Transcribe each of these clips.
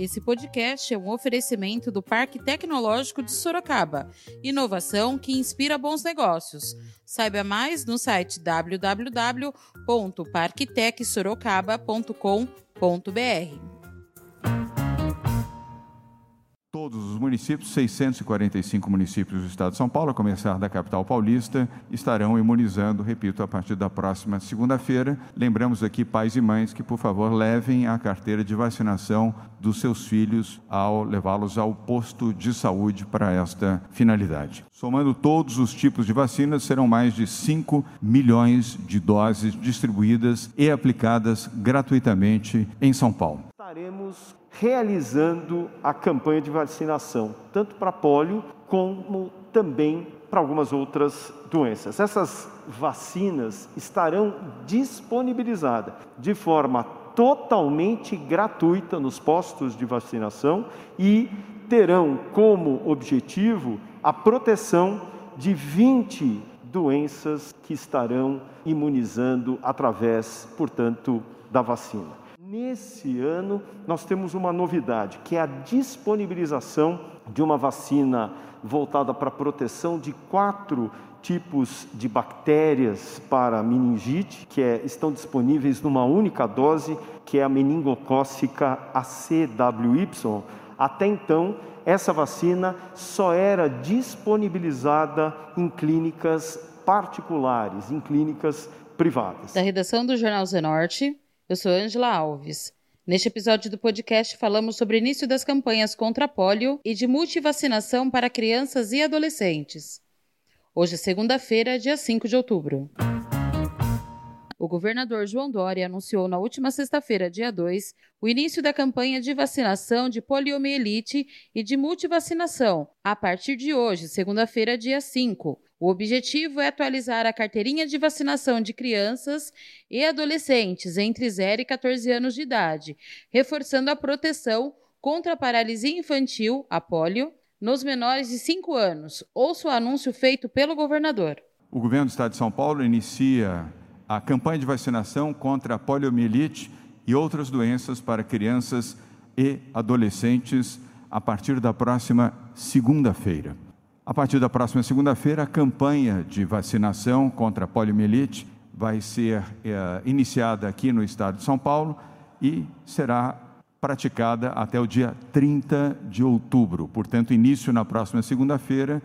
Esse podcast é um oferecimento do Parque Tecnológico de Sorocaba. Inovação que inspira bons negócios. Saiba mais no site www.parktecsorocaba.com.br. Todos os municípios, 645 municípios do estado de São Paulo, a começar da capital paulista, estarão imunizando, repito, a partir da próxima segunda-feira. Lembramos aqui, pais e mães, que, por favor, levem a carteira de vacinação dos seus filhos ao levá-los ao posto de saúde para esta finalidade. Somando todos os tipos de vacinas, serão mais de 5 milhões de doses distribuídas e aplicadas gratuitamente em São Paulo. Estaremos realizando a campanha de vacinação, tanto para polio como também para algumas outras doenças. Essas vacinas estarão disponibilizadas de forma totalmente gratuita nos postos de vacinação e terão como objetivo a proteção de 20 doenças que estarão imunizando através, portanto, da vacina. Nesse ano, nós temos uma novidade, que é a disponibilização de uma vacina voltada para a proteção de quatro tipos de bactérias para meningite, que é, estão disponíveis numa única dose, que é a meningocócica ACWY. Até então, essa vacina só era disponibilizada em clínicas particulares, em clínicas privadas. Da redação do Jornal Zenorte, eu sou Angela Alves. Neste episódio do podcast falamos sobre o início das campanhas contra polio e de multivacinação para crianças e adolescentes. Hoje é segunda-feira, dia 5 de outubro. O governador João Dória anunciou na última sexta-feira, dia 2, o início da campanha de vacinação de poliomielite e de multivacinação, a partir de hoje, segunda-feira, dia 5, o objetivo é atualizar a carteirinha de vacinação de crianças e adolescentes entre 0 e 14 anos de idade, reforçando a proteção contra a paralisia infantil, a polio, nos menores de 5 anos. Ouça o anúncio feito pelo governador. O governo do estado de São Paulo inicia a campanha de vacinação contra a poliomielite e outras doenças para crianças e adolescentes a partir da próxima segunda-feira. A partir da próxima segunda-feira, a campanha de vacinação contra a poliomielite vai ser é, iniciada aqui no estado de São Paulo e será praticada até o dia 30 de outubro. Portanto, início na próxima segunda-feira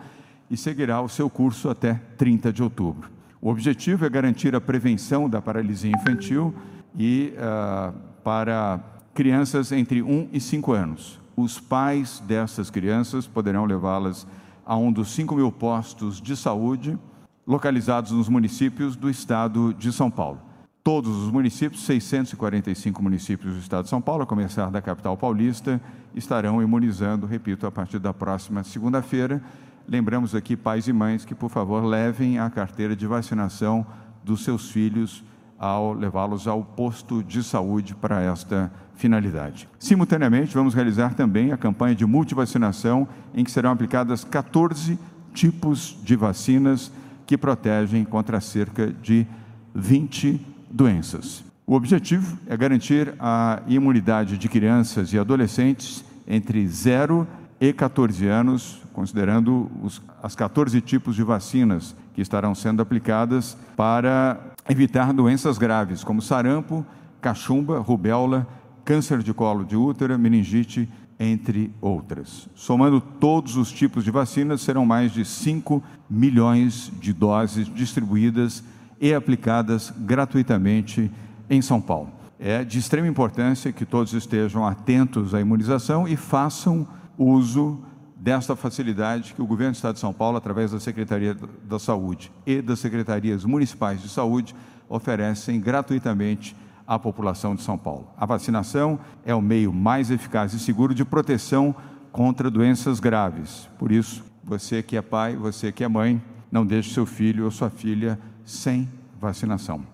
e seguirá o seu curso até 30 de outubro. O objetivo é garantir a prevenção da paralisia infantil e uh, para crianças entre 1 e 5 anos. Os pais dessas crianças poderão levá-las a um dos 5 mil postos de saúde localizados nos municípios do estado de São Paulo. Todos os municípios, 645 municípios do estado de São Paulo, a começar da capital paulista, estarão imunizando, repito, a partir da próxima segunda-feira. Lembramos aqui, pais e mães, que, por favor, levem a carteira de vacinação dos seus filhos ao levá-los ao posto de saúde para esta finalidade. Simultaneamente, vamos realizar também a campanha de multivacinação, em que serão aplicadas 14 tipos de vacinas que protegem contra cerca de 20 doenças. O objetivo é garantir a imunidade de crianças e adolescentes entre 0 e 14 anos, considerando os, as 14 tipos de vacinas que estarão sendo aplicadas para evitar doenças graves, como sarampo, cachumba, rubéola, câncer de colo de útero, meningite, entre outras. Somando todos os tipos de vacinas, serão mais de 5 milhões de doses distribuídas e aplicadas gratuitamente em São Paulo. É de extrema importância que todos estejam atentos à imunização e façam uso desta facilidade que o governo do Estado de São Paulo, através da Secretaria da Saúde e das secretarias municipais de saúde, oferecem gratuitamente à população de São Paulo. A vacinação é o meio mais eficaz e seguro de proteção contra doenças graves. Por isso, você que é pai, você que é mãe, não deixe seu filho ou sua filha sem vacinação.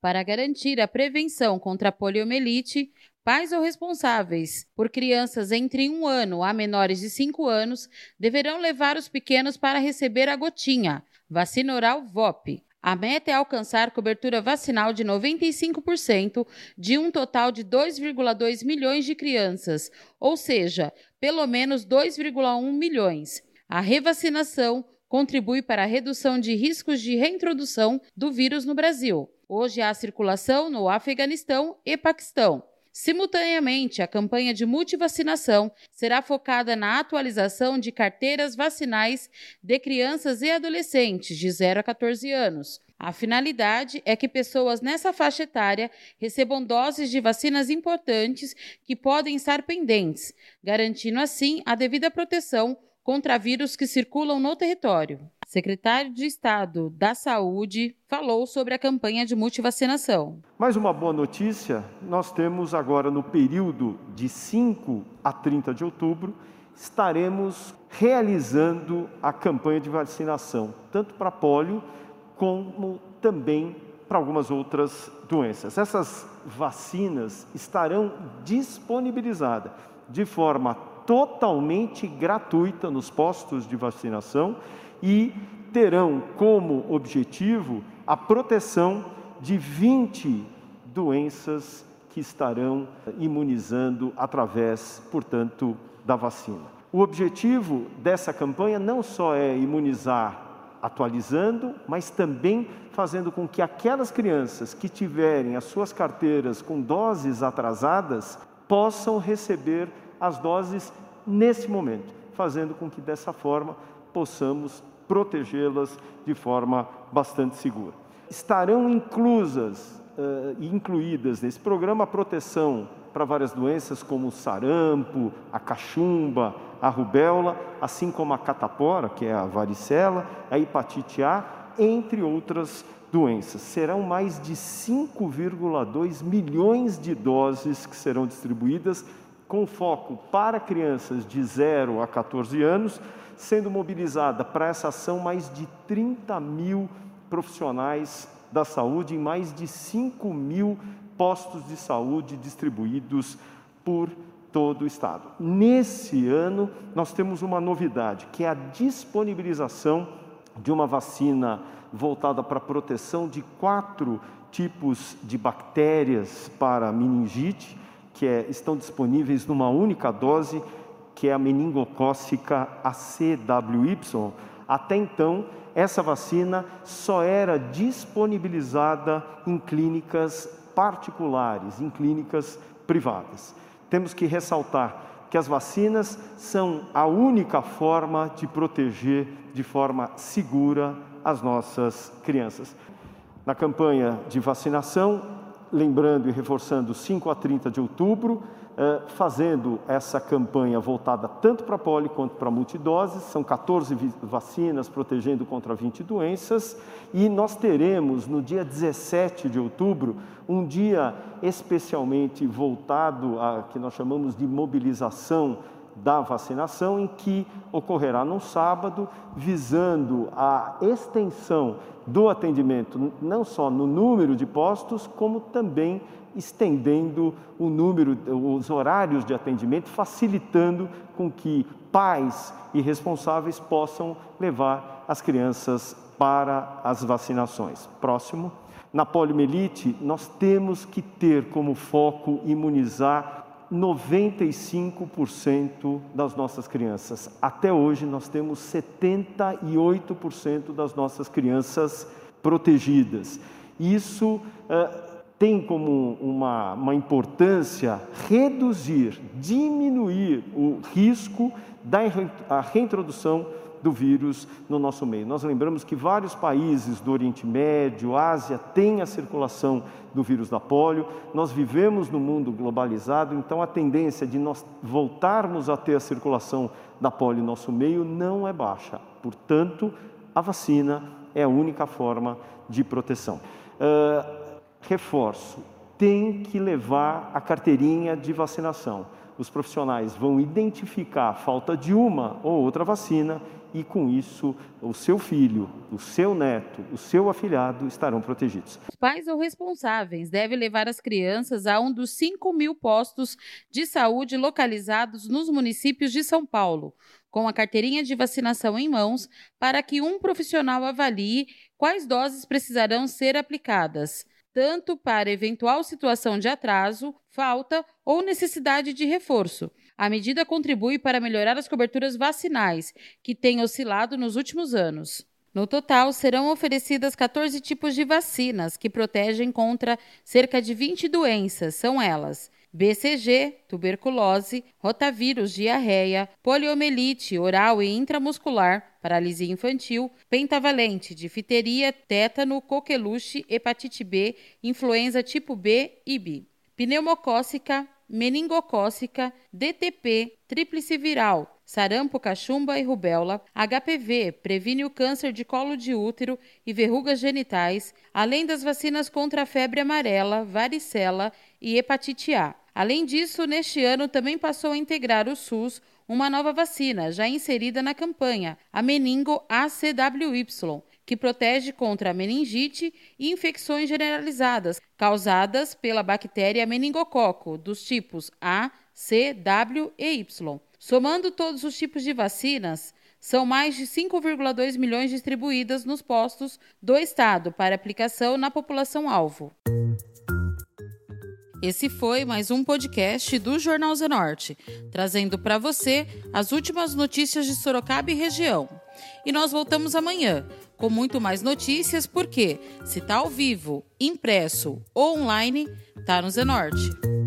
Para garantir a prevenção contra a poliomielite, Pais ou responsáveis por crianças entre um ano a menores de cinco anos deverão levar os pequenos para receber a gotinha, vacina oral VOP. A meta é alcançar cobertura vacinal de 95% de um total de 2,2 milhões de crianças, ou seja, pelo menos 2,1 milhões. A revacinação contribui para a redução de riscos de reintrodução do vírus no Brasil. Hoje há circulação no Afeganistão e Paquistão. Simultaneamente, a campanha de multivacinação será focada na atualização de carteiras vacinais de crianças e adolescentes de 0 a 14 anos. A finalidade é que pessoas nessa faixa etária recebam doses de vacinas importantes que podem estar pendentes, garantindo assim a devida proteção contra vírus que circulam no território. Secretário de Estado da Saúde falou sobre a campanha de multivacinação. Mais uma boa notícia: nós temos agora no período de 5 a 30 de outubro, estaremos realizando a campanha de vacinação, tanto para polio como também para algumas outras doenças. Essas vacinas estarão disponibilizadas de forma totalmente gratuita nos postos de vacinação e terão como objetivo a proteção de 20 doenças que estarão imunizando através, portanto, da vacina. O objetivo dessa campanha não só é imunizar atualizando, mas também fazendo com que aquelas crianças que tiverem as suas carteiras com doses atrasadas possam receber as doses nesse momento, fazendo com que dessa forma possamos protegê-las de forma bastante segura. Estarão inclusas e uh, incluídas nesse programa a proteção para várias doenças como o sarampo, a cachumba, a rubéola, assim como a catapora, que é a varicela, a hepatite A, entre outras doenças. Serão mais de 5,2 milhões de doses que serão distribuídas com foco para crianças de 0 a 14 anos, sendo mobilizada para essa ação mais de 30 mil profissionais da saúde em mais de 5 mil postos de saúde distribuídos por todo o estado. Nesse ano, nós temos uma novidade, que é a disponibilização de uma vacina voltada para a proteção de quatro tipos de bactérias para meningite, que é, estão disponíveis numa única dose, que é a meningocócica ACWY. Até então, essa vacina só era disponibilizada em clínicas particulares, em clínicas privadas temos que ressaltar que as vacinas são a única forma de proteger de forma segura as nossas crianças. Na campanha de vacinação, lembrando e reforçando 5 a 30 de outubro, eh, fazendo essa campanha voltada tanto para poli quanto para multidoses, são 14 vacinas protegendo contra 20 doenças, e nós teremos no dia 17 de outubro um dia especialmente voltado a que nós chamamos de mobilização da vacinação, em que ocorrerá no sábado, visando a extensão do atendimento, não só no número de postos, como também estendendo o número, os horários de atendimento, facilitando com que pais e responsáveis possam levar as crianças para as vacinações. Próximo. Na poliomielite, nós temos que ter como foco imunizar 95% das nossas crianças. Até hoje, nós temos 78% das nossas crianças protegidas. Isso uh, tem como uma, uma importância reduzir, diminuir o risco da reintrodução do vírus no nosso meio. Nós lembramos que vários países do Oriente Médio, Ásia, têm a circulação do vírus da polio. Nós vivemos no mundo globalizado, então a tendência de nós voltarmos a ter a circulação da polio no nosso meio não é baixa. Portanto, a vacina é a única forma de proteção. Uh, reforço, tem que levar a carteirinha de vacinação. Os profissionais vão identificar a falta de uma ou outra vacina e, com isso, o seu filho, o seu neto, o seu afilhado estarão protegidos. Os pais ou responsáveis devem levar as crianças a um dos 5 mil postos de saúde localizados nos municípios de São Paulo, com a carteirinha de vacinação em mãos, para que um profissional avalie quais doses precisarão ser aplicadas, tanto para eventual situação de atraso, falta ou necessidade de reforço. A medida contribui para melhorar as coberturas vacinais, que têm oscilado nos últimos anos. No total, serão oferecidas 14 tipos de vacinas que protegem contra cerca de 20 doenças. São elas: BCG, tuberculose, rotavírus, diarreia, poliomielite oral e intramuscular, paralisia infantil, pentavalente, difteria, tétano, coqueluche, hepatite B, influenza tipo B e B, pneumocócica, meningocócica, DTP, tríplice viral, sarampo, cachumba e rubéola, HPV, previne o câncer de colo de útero e verrugas genitais, além das vacinas contra a febre amarela, varicela e hepatite A. Além disso, neste ano também passou a integrar o SUS uma nova vacina, já inserida na campanha, a meningo ACWY, que protege contra meningite e infecções generalizadas causadas pela bactéria meningococo dos tipos A, C, W e Y. Somando todos os tipos de vacinas, são mais de 5,2 milhões distribuídas nos postos do Estado para aplicação na população-alvo. Esse foi mais um podcast do Jornal Zenorte, trazendo para você as últimas notícias de Sorocaba e região. E nós voltamos amanhã com muito mais notícias, porque se está ao vivo, impresso ou online, está no Zenorte.